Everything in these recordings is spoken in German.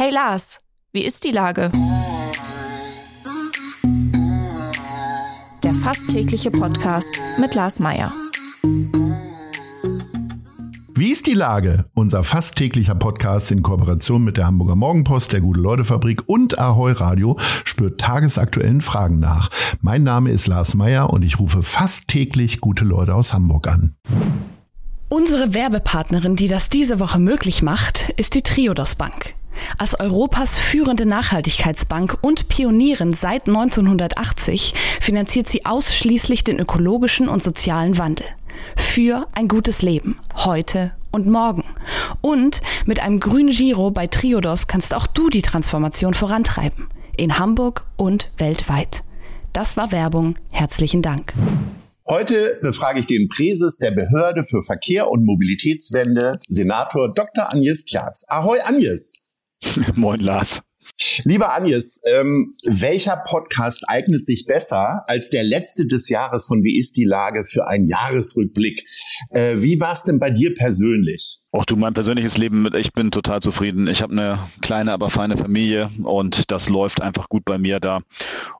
Hey Lars, wie ist die Lage? Der fast tägliche Podcast mit Lars Meier. Wie ist die Lage? Unser fast täglicher Podcast in Kooperation mit der Hamburger Morgenpost, der Gute-Leute-Fabrik und Ahoi Radio spürt tagesaktuellen Fragen nach. Mein Name ist Lars Meier und ich rufe fast täglich gute Leute aus Hamburg an. Unsere Werbepartnerin, die das diese Woche möglich macht, ist die Triodos Bank. Als Europas führende Nachhaltigkeitsbank und Pionierin seit 1980 finanziert sie ausschließlich den ökologischen und sozialen Wandel. Für ein gutes Leben, heute und morgen. Und mit einem grünen Giro bei Triodos kannst auch du die Transformation vorantreiben. In Hamburg und weltweit. Das war Werbung. Herzlichen Dank. Heute befrage ich den Präses der Behörde für Verkehr und Mobilitätswende, Senator Dr. Agnes Tjax. Ahoi, Agnes. Moin, Lars. Lieber Agnes, ähm, welcher Podcast eignet sich besser als der letzte des Jahres von Wie ist die Lage für einen Jahresrückblick? Äh, wie war es denn bei dir persönlich? Auch du, mein persönliches Leben, ich bin total zufrieden. Ich habe eine kleine, aber feine Familie und das läuft einfach gut bei mir da.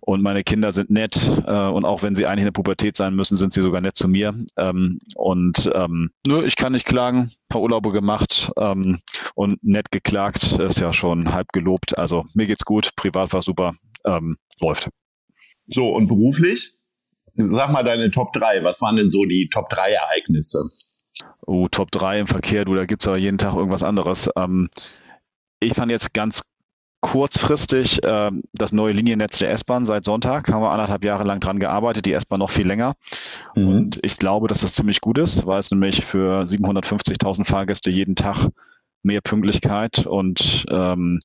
Und meine Kinder sind nett äh, und auch wenn sie eigentlich in der Pubertät sein müssen, sind sie sogar nett zu mir. Ähm, und ähm, nö, ich kann nicht klagen, ein paar Urlaube gemacht ähm, und nett geklagt, ist ja schon halb gelobt. Also mir geht's gut, privat war super, ähm, läuft. So, und beruflich? Sag mal deine Top 3. Was waren denn so die Top 3 Ereignisse? Oh, Top 3 im Verkehr, du, da gibt's aber jeden Tag irgendwas anderes. Ähm, ich fand jetzt ganz kurzfristig äh, das neue Liniennetz der S-Bahn seit Sonntag. Haben wir anderthalb Jahre lang dran gearbeitet, die S-Bahn noch viel länger. Mhm. Und ich glaube, dass das ziemlich gut ist, weil es nämlich für 750.000 Fahrgäste jeden Tag mehr Pünktlichkeit und ähm,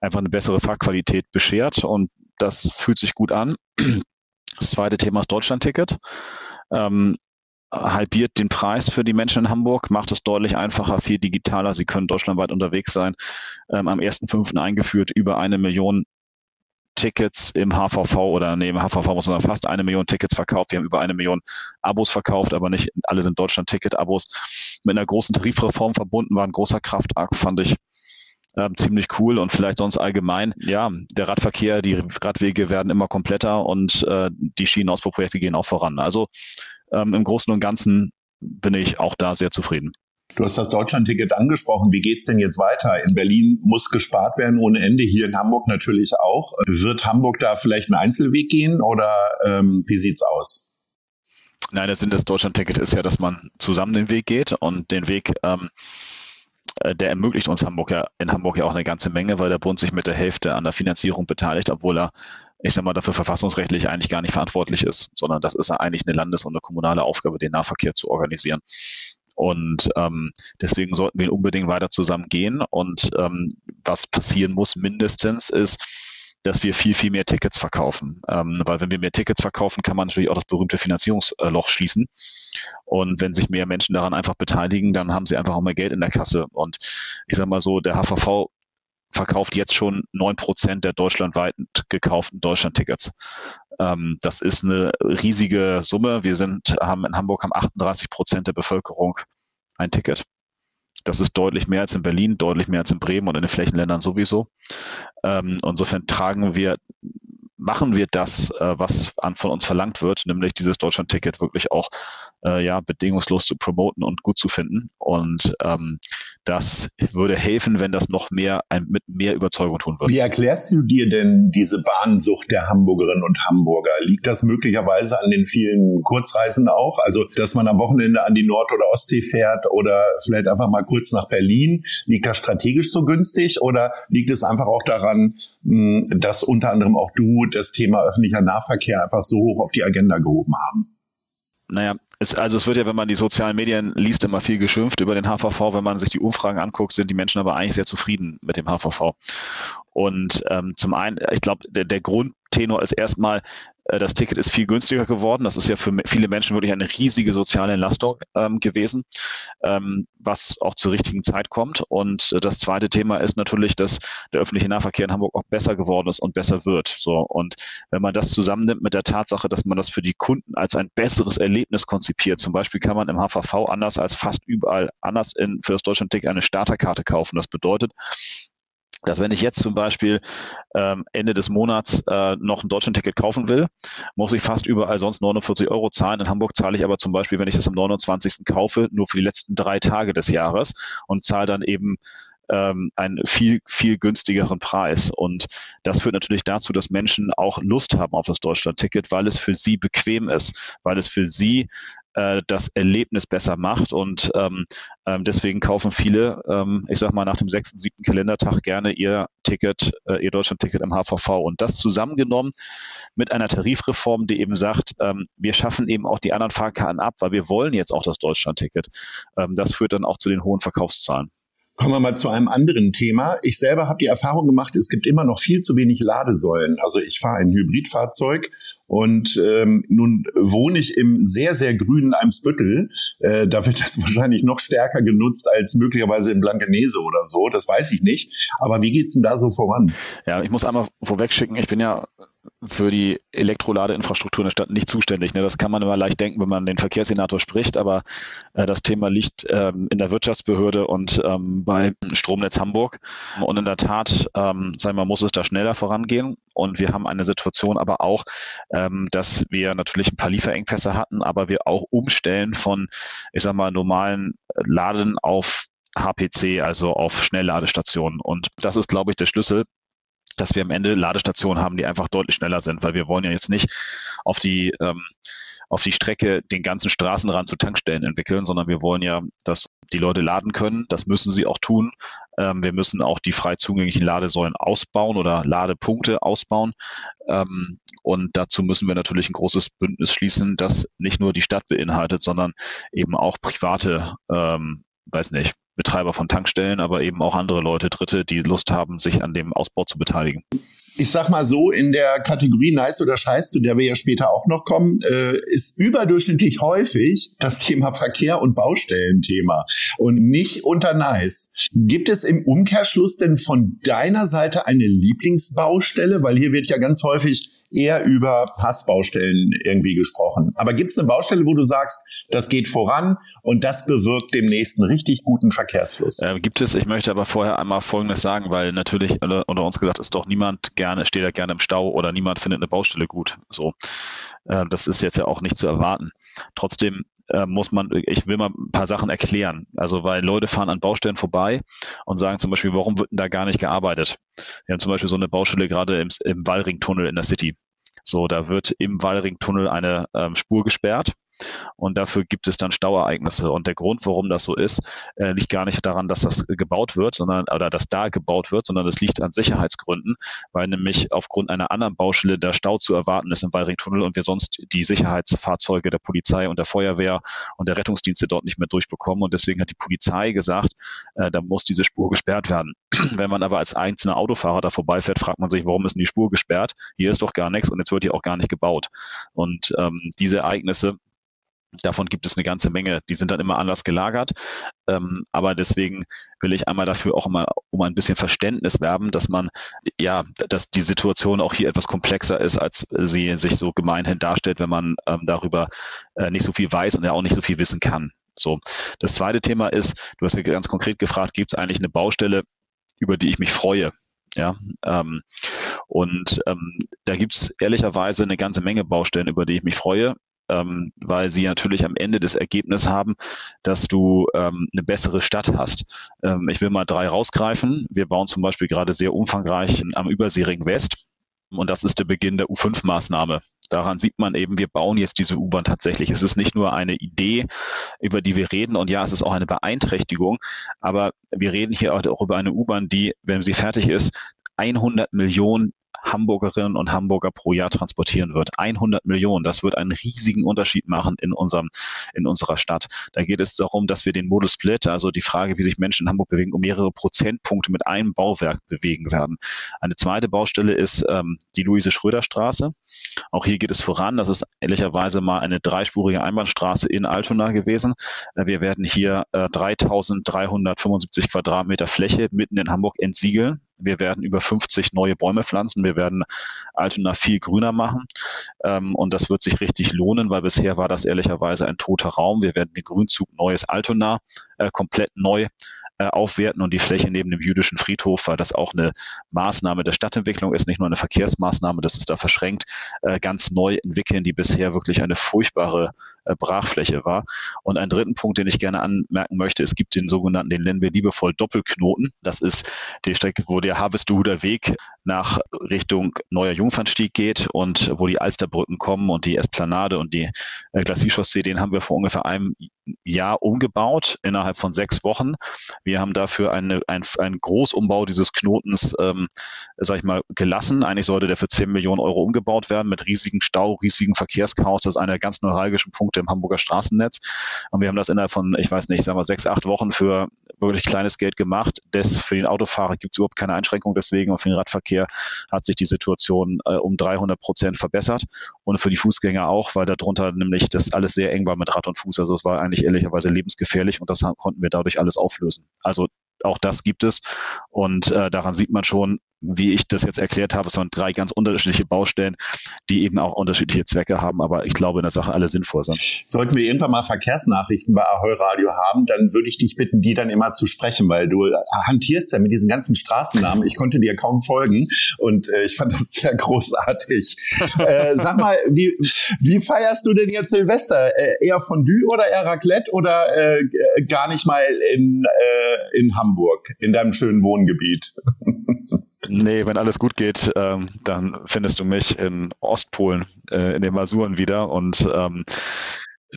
einfach eine bessere Fahrqualität beschert. Und das fühlt sich gut an. Das zweite Thema ist Deutschlandticket. Ähm, halbiert den Preis für die Menschen in Hamburg, macht es deutlich einfacher, viel digitaler. Sie können deutschlandweit unterwegs sein. Ähm, am 1.5. eingeführt über eine Million Tickets im HVV oder im HVV muss man sagen, fast eine Million Tickets verkauft. Wir haben über eine Million Abos verkauft, aber nicht alle sind Deutschland-Ticket-Abos. Mit einer großen Tarifreform verbunden war ein großer Kraftakt, fand ich ähm, ziemlich cool und vielleicht sonst allgemein. Ja, der Radverkehr, die Radwege werden immer kompletter und äh, die Schienenausbauprojekte gehen auch voran. Also ähm, im Großen und Ganzen bin ich auch da sehr zufrieden. Du hast das Deutschlandticket angesprochen. Wie geht's denn jetzt weiter? In Berlin muss gespart werden ohne Ende, hier in Hamburg natürlich auch. Wird Hamburg da vielleicht einen Einzelweg gehen oder ähm, wie sieht's aus? Nein, der Sinn des Deutschlandticket ist ja, dass man zusammen den Weg geht und den Weg, ähm, äh, der ermöglicht uns Hamburg ja, in Hamburg ja auch eine ganze Menge, weil der Bund sich mit der Hälfte an der Finanzierung beteiligt, obwohl er ich sag mal, dafür verfassungsrechtlich eigentlich gar nicht verantwortlich ist, sondern das ist eigentlich eine Landes- und eine kommunale Aufgabe, den Nahverkehr zu organisieren. Und ähm, deswegen sollten wir unbedingt weiter zusammen gehen. Und ähm, was passieren muss mindestens ist, dass wir viel, viel mehr Tickets verkaufen. Ähm, weil wenn wir mehr Tickets verkaufen, kann man natürlich auch das berühmte Finanzierungsloch schließen. Und wenn sich mehr Menschen daran einfach beteiligen, dann haben sie einfach auch mehr Geld in der Kasse. Und ich sag mal so, der HVV verkauft jetzt schon neun Prozent der deutschlandweit gekauften Deutschlandtickets. Ähm, das ist eine riesige Summe. Wir sind, haben in Hamburg haben 38 Prozent der Bevölkerung ein Ticket. Das ist deutlich mehr als in Berlin, deutlich mehr als in Bremen und in den Flächenländern sowieso. Ähm, insofern tragen wir machen wir das, äh, was an, von uns verlangt wird, nämlich dieses Deutschland-Ticket wirklich auch äh, ja, bedingungslos zu promoten und gut zu finden. Und ähm, das würde helfen, wenn das noch mehr mit mehr Überzeugung tun würde. Wie erklärst du dir denn diese Bahnsucht der Hamburgerinnen und Hamburger? Liegt das möglicherweise an den vielen Kurzreisen auch? Also, dass man am Wochenende an die Nord- oder Ostsee fährt oder vielleicht einfach mal kurz nach Berlin? Liegt das strategisch so günstig oder liegt es einfach auch daran, dass unter anderem auch du das Thema öffentlicher Nahverkehr einfach so hoch auf die Agenda gehoben haben? Naja, es, also es wird ja, wenn man die sozialen Medien liest, immer viel geschimpft über den HVV. Wenn man sich die Umfragen anguckt, sind die Menschen aber eigentlich sehr zufrieden mit dem HVV. Und ähm, zum einen, ich glaube, der, der Grundtenor ist erstmal, äh, das Ticket ist viel günstiger geworden. Das ist ja für viele Menschen wirklich eine riesige soziale Entlastung ähm, gewesen, ähm, was auch zur richtigen Zeit kommt. Und äh, das zweite Thema ist natürlich, dass der öffentliche Nahverkehr in Hamburg auch besser geworden ist und besser wird. So und wenn man das zusammennimmt mit der Tatsache, dass man das für die Kunden als ein besseres Erlebnis konzipiert, zum Beispiel kann man im HVV anders als fast überall anders in, für das Deutschland-Ticket eine Starterkarte kaufen. Das bedeutet, dass wenn ich jetzt zum Beispiel ähm, Ende des Monats äh, noch ein Deutschland-Ticket kaufen will, muss ich fast überall sonst 49 Euro zahlen. In Hamburg zahle ich aber zum Beispiel, wenn ich das am 29. kaufe, nur für die letzten drei Tage des Jahres und zahle dann eben ähm, einen viel, viel günstigeren Preis. Und das führt natürlich dazu, dass Menschen auch Lust haben auf das Deutschland-Ticket, weil es für sie bequem ist, weil es für sie äh, das Erlebnis besser macht. Und ähm, ähm, deswegen kaufen viele, ähm, ich sag mal, nach dem sechsten, siebten Kalendertag gerne ihr Ticket, äh, ihr Deutschland-Ticket im HVV. Und das zusammengenommen mit einer Tarifreform, die eben sagt, ähm, wir schaffen eben auch die anderen Fahrkarten ab, weil wir wollen jetzt auch das Deutschland-Ticket. Ähm, das führt dann auch zu den hohen Verkaufszahlen. Kommen wir mal zu einem anderen Thema. Ich selber habe die Erfahrung gemacht, es gibt immer noch viel zu wenig Ladesäulen. Also ich fahre ein Hybridfahrzeug und ähm, nun wohne ich im sehr, sehr grünen Eimsbüttel. Äh, da wird das wahrscheinlich noch stärker genutzt als möglicherweise in Blankenese oder so. Das weiß ich nicht. Aber wie geht's denn da so voran? Ja, ich muss einmal vorweg schicken, ich bin ja für die Elektroladeinfrastruktur in der Stadt nicht zuständig. Ne? Das kann man immer leicht denken, wenn man den Verkehrssenator spricht, aber äh, das Thema liegt ähm, in der Wirtschaftsbehörde und ähm, bei Stromnetz Hamburg. Und in der Tat, ähm, sagen wir, muss es da schneller vorangehen. Und wir haben eine Situation aber auch, ähm, dass wir natürlich ein paar Lieferengpässe hatten, aber wir auch umstellen von, ich sag mal, normalen Laden auf HPC, also auf Schnellladestationen. Und das ist, glaube ich, der Schlüssel, dass wir am Ende Ladestationen haben, die einfach deutlich schneller sind, weil wir wollen ja jetzt nicht auf die ähm, auf die Strecke den ganzen Straßenrand zu Tankstellen entwickeln, sondern wir wollen ja, dass die Leute laden können. Das müssen sie auch tun. Ähm, wir müssen auch die frei zugänglichen Ladesäulen ausbauen oder Ladepunkte ausbauen. Ähm, und dazu müssen wir natürlich ein großes Bündnis schließen, das nicht nur die Stadt beinhaltet, sondern eben auch private, ähm, weiß nicht, Betreiber von Tankstellen, aber eben auch andere Leute, Dritte, die Lust haben, sich an dem Ausbau zu beteiligen. Ich sag mal so, in der Kategorie Nice oder Scheiß, zu der wir ja später auch noch kommen, äh, ist überdurchschnittlich häufig das Thema Verkehr und Baustellenthema und nicht unter Nice. Gibt es im Umkehrschluss denn von deiner Seite eine Lieblingsbaustelle? Weil hier wird ja ganz häufig eher über Passbaustellen irgendwie gesprochen. Aber gibt es eine Baustelle, wo du sagst, das geht voran und das bewirkt demnächst einen richtig guten Verkehrsfluss? Äh, gibt es. Ich möchte aber vorher einmal Folgendes sagen, weil natürlich unter uns gesagt ist doch niemand gerne, steht da gerne im Stau oder niemand findet eine Baustelle gut. So, äh, das ist jetzt ja auch nicht zu erwarten. Trotzdem äh, muss man, ich will mal ein paar Sachen erklären. Also, weil Leute fahren an Baustellen vorbei und sagen zum Beispiel, warum wird denn da gar nicht gearbeitet? Wir haben zum Beispiel so eine Baustelle gerade im, im Wallringtunnel in der City. So, da wird im Wallringtunnel eine ähm, Spur gesperrt und dafür gibt es dann Stauereignisse. Und der Grund, warum das so ist, äh, liegt gar nicht daran, dass das gebaut wird, sondern oder dass da gebaut wird, sondern das liegt an Sicherheitsgründen, weil nämlich aufgrund einer anderen Baustelle der Stau zu erwarten ist im Wallringtunnel und wir sonst die Sicherheitsfahrzeuge der Polizei und der Feuerwehr und der Rettungsdienste dort nicht mehr durchbekommen. Und deswegen hat die Polizei gesagt, äh, da muss diese Spur gesperrt werden. Wenn man aber als einzelner Autofahrer da vorbeifährt, fragt man sich, warum ist denn die Spur gesperrt? Hier ist doch gar nichts und jetzt wird die auch gar nicht gebaut. Und ähm, diese Ereignisse Davon gibt es eine ganze Menge. Die sind dann immer anders gelagert. Ähm, aber deswegen will ich einmal dafür auch immer um ein bisschen Verständnis werben, dass man, ja, dass die Situation auch hier etwas komplexer ist, als sie sich so gemeinhin darstellt, wenn man ähm, darüber äh, nicht so viel weiß und ja auch nicht so viel wissen kann. So. Das zweite Thema ist, du hast ja ganz konkret gefragt, gibt es eigentlich eine Baustelle, über die ich mich freue? Ja, ähm, und ähm, da gibt es ehrlicherweise eine ganze Menge Baustellen, über die ich mich freue ähm, weil sie natürlich am Ende das Ergebnis haben, dass du ähm, eine bessere Stadt hast. Ähm, ich will mal drei rausgreifen. Wir bauen zum Beispiel gerade sehr umfangreich am Überseering West. Und das ist der Beginn der U5-Maßnahme. Daran sieht man eben, wir bauen jetzt diese U-Bahn tatsächlich. Es ist nicht nur eine Idee, über die wir reden. Und ja, es ist auch eine Beeinträchtigung. Aber wir reden hier auch über eine U-Bahn, die, wenn sie fertig ist, 100 Millionen Hamburgerinnen und Hamburger pro Jahr transportieren wird. 100 Millionen, das wird einen riesigen Unterschied machen in unserem, in unserer Stadt. Da geht es darum, dass wir den Modus Split, also die Frage, wie sich Menschen in Hamburg bewegen, um mehrere Prozentpunkte mit einem Bauwerk bewegen werden. Eine zweite Baustelle ist ähm, die Luise-Schröder-Straße. Auch hier geht es voran. Das ist ehrlicherweise mal eine dreispurige Einbahnstraße in Altona gewesen. Äh, wir werden hier äh, 3375 Quadratmeter Fläche mitten in Hamburg entsiegeln. Wir werden über 50 neue Bäume pflanzen. Wir werden Altona viel grüner machen. Ähm, und das wird sich richtig lohnen, weil bisher war das ehrlicherweise ein toter Raum. Wir werden den Grünzug Neues Altona äh, komplett neu äh, aufwerten und die Fläche neben dem jüdischen Friedhof, weil das auch eine Maßnahme der Stadtentwicklung ist, nicht nur eine Verkehrsmaßnahme, das ist da verschränkt, äh, ganz neu entwickeln, die bisher wirklich eine furchtbare Brachfläche war. Und einen dritten Punkt, den ich gerne anmerken möchte, es gibt den sogenannten, den nennen wir liebevoll Doppelknoten. Das ist die Strecke, wo der Harvestuder Weg nach Richtung Neuer Jungfernstieg geht und wo die Alsterbrücken kommen und die Esplanade und die äh, Glacis-Chaussee, den haben wir vor ungefähr einem Jahr umgebaut innerhalb von sechs Wochen. Wir haben dafür eine, ein, einen Großumbau dieses Knotens, ähm, sag ich mal, gelassen. Eigentlich sollte der für 10 Millionen Euro umgebaut werden mit riesigem Stau, riesigem Verkehrschaos. Das ist einer der ganz neuralgischen Punkte im Hamburger Straßennetz. Und wir haben das innerhalb von, ich weiß nicht, sagen wir sechs, acht Wochen für wirklich kleines Geld gemacht. Das, für den Autofahrer gibt es überhaupt keine Einschränkung deswegen und für den Radverkehr hat sich die Situation äh, um 300 Prozent verbessert und für die Fußgänger auch, weil darunter nämlich das alles sehr eng war mit Rad und Fuß. Also es war eigentlich ehrlicherweise lebensgefährlich und das konnten wir dadurch alles auflösen. Also auch das gibt es und äh, daran sieht man schon, wie ich das jetzt erklärt habe, es sind drei ganz unterschiedliche Baustellen, die eben auch unterschiedliche Zwecke haben, aber ich glaube in der Sache alle sinnvoll sind. Sollten wir irgendwann mal Verkehrsnachrichten bei Ahoi Radio haben, dann würde ich dich bitten, die dann immer zu sprechen, weil du hantierst ja mit diesen ganzen Straßennamen. Ich konnte dir kaum folgen und äh, ich fand das sehr großartig. äh, sag mal, wie, wie feierst du denn jetzt Silvester? Äh, eher Fondue oder eher Raclette oder äh, gar nicht mal in, äh, in Hamburg, in deinem schönen Wohngebiet? Nee, wenn alles gut geht, ähm, dann findest du mich in Ostpolen, äh, in den Masuren wieder und ähm,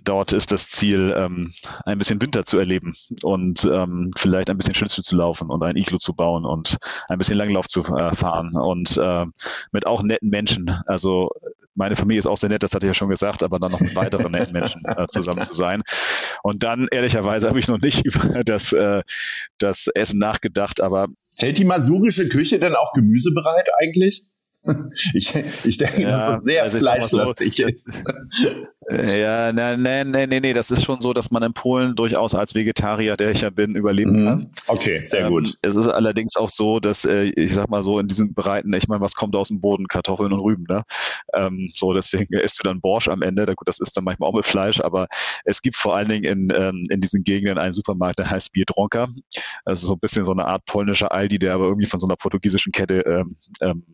dort ist das Ziel, ähm, ein bisschen Winter zu erleben und ähm, vielleicht ein bisschen Schlittschuh zu laufen und ein Iglo zu bauen und ein bisschen Langlauf zu äh, fahren und äh, mit auch netten Menschen. Also meine Familie ist auch sehr nett, das hatte ich ja schon gesagt, aber dann noch mit weiteren netten Menschen äh, zusammen zu sein. Und dann, ehrlicherweise, habe ich noch nicht über das, äh, das Essen nachgedacht, aber Hält die masurische Küche denn auch Gemüse bereit eigentlich? Ich, ich denke, ja, dass das sehr also fleischlastig so, ist. Ja, nein, nein, nein, nee, nee, das ist schon so, dass man in Polen durchaus als Vegetarier, der ich ja bin, überleben mhm. kann. Okay, sehr ähm, gut. Es ist allerdings auch so, dass äh, ich sag mal so in diesen Breiten, ich meine, was kommt aus dem Boden? Kartoffeln und Rüben, ne? Ähm, so, deswegen isst du dann Borsch am Ende. Gut, das ist dann manchmal auch mit Fleisch, aber es gibt vor allen Dingen in, ähm, in diesen Gegenden einen Supermarkt, der heißt Biedronka. Also so ein bisschen so eine Art polnischer Aldi, der aber irgendwie von so einer portugiesischen Kette ähm, ähm,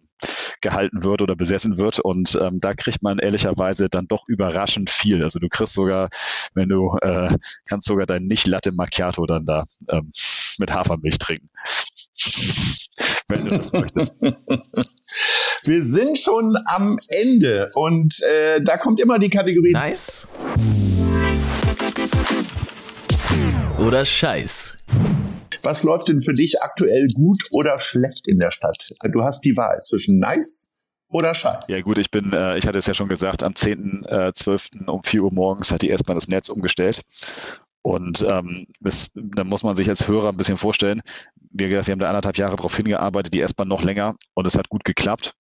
gehalten wird oder besessen wird. Und ähm, da kriegt man ehrlicherweise dann doch überraschend viel. Also du kriegst sogar, wenn du äh, kannst sogar dein Nicht-Latte Macchiato dann da ähm, mit Hafermilch trinken. wenn du das möchtest. Wir sind schon am Ende und äh, da kommt immer die Kategorie. Nice. Oder Scheiß. Was läuft denn für dich aktuell gut oder schlecht in der Stadt? Du hast die Wahl zwischen nice oder Scheiß? Ja gut, ich bin, äh, ich hatte es ja schon gesagt, am 10.12. Äh, um 4 Uhr morgens hat die S-Bahn das Netz umgestellt. Und ähm, bis, da muss man sich als Hörer ein bisschen vorstellen, wir, wir haben da anderthalb Jahre darauf hingearbeitet, die S-Bahn noch länger und es hat gut geklappt.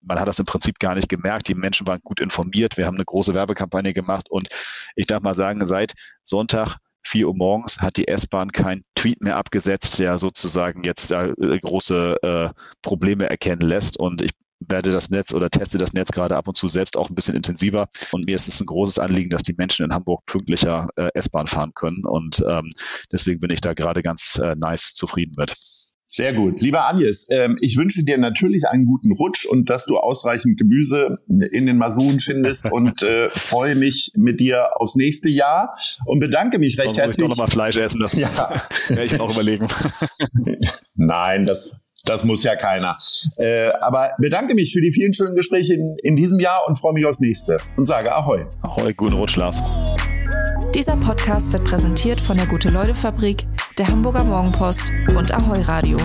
Man hat das im Prinzip gar nicht gemerkt. Die Menschen waren gut informiert. Wir haben eine große Werbekampagne gemacht und ich darf mal sagen, seit Sonntag 4 Uhr morgens hat die S-Bahn kein Tweet mehr abgesetzt, der sozusagen jetzt da äh, große äh, Probleme erkennen lässt. Und ich werde das Netz oder teste das Netz gerade ab und zu selbst auch ein bisschen intensiver. Und mir ist es ein großes Anliegen, dass die Menschen in Hamburg pünktlicher äh, S-Bahn fahren können. Und ähm, deswegen bin ich da gerade ganz äh, nice zufrieden mit. Sehr gut. Lieber Agnes, ähm, ich wünsche dir natürlich einen guten Rutsch und dass du ausreichend Gemüse in den Masuren findest und äh, freue mich mit dir aufs nächste Jahr und bedanke mich recht herzlich. Ich doch nochmal Fleisch essen, das ja. werde ich auch überlegen. Nein, das, das muss ja keiner. Äh, aber bedanke mich für die vielen schönen Gespräche in, in diesem Jahr und freue mich aufs nächste und sage Ahoi. Ahoi, guten Rutsch, Lars. Dieser Podcast wird präsentiert von der Gute-Leute-Fabrik, der Hamburger Morgenpost und Ahoi Radio.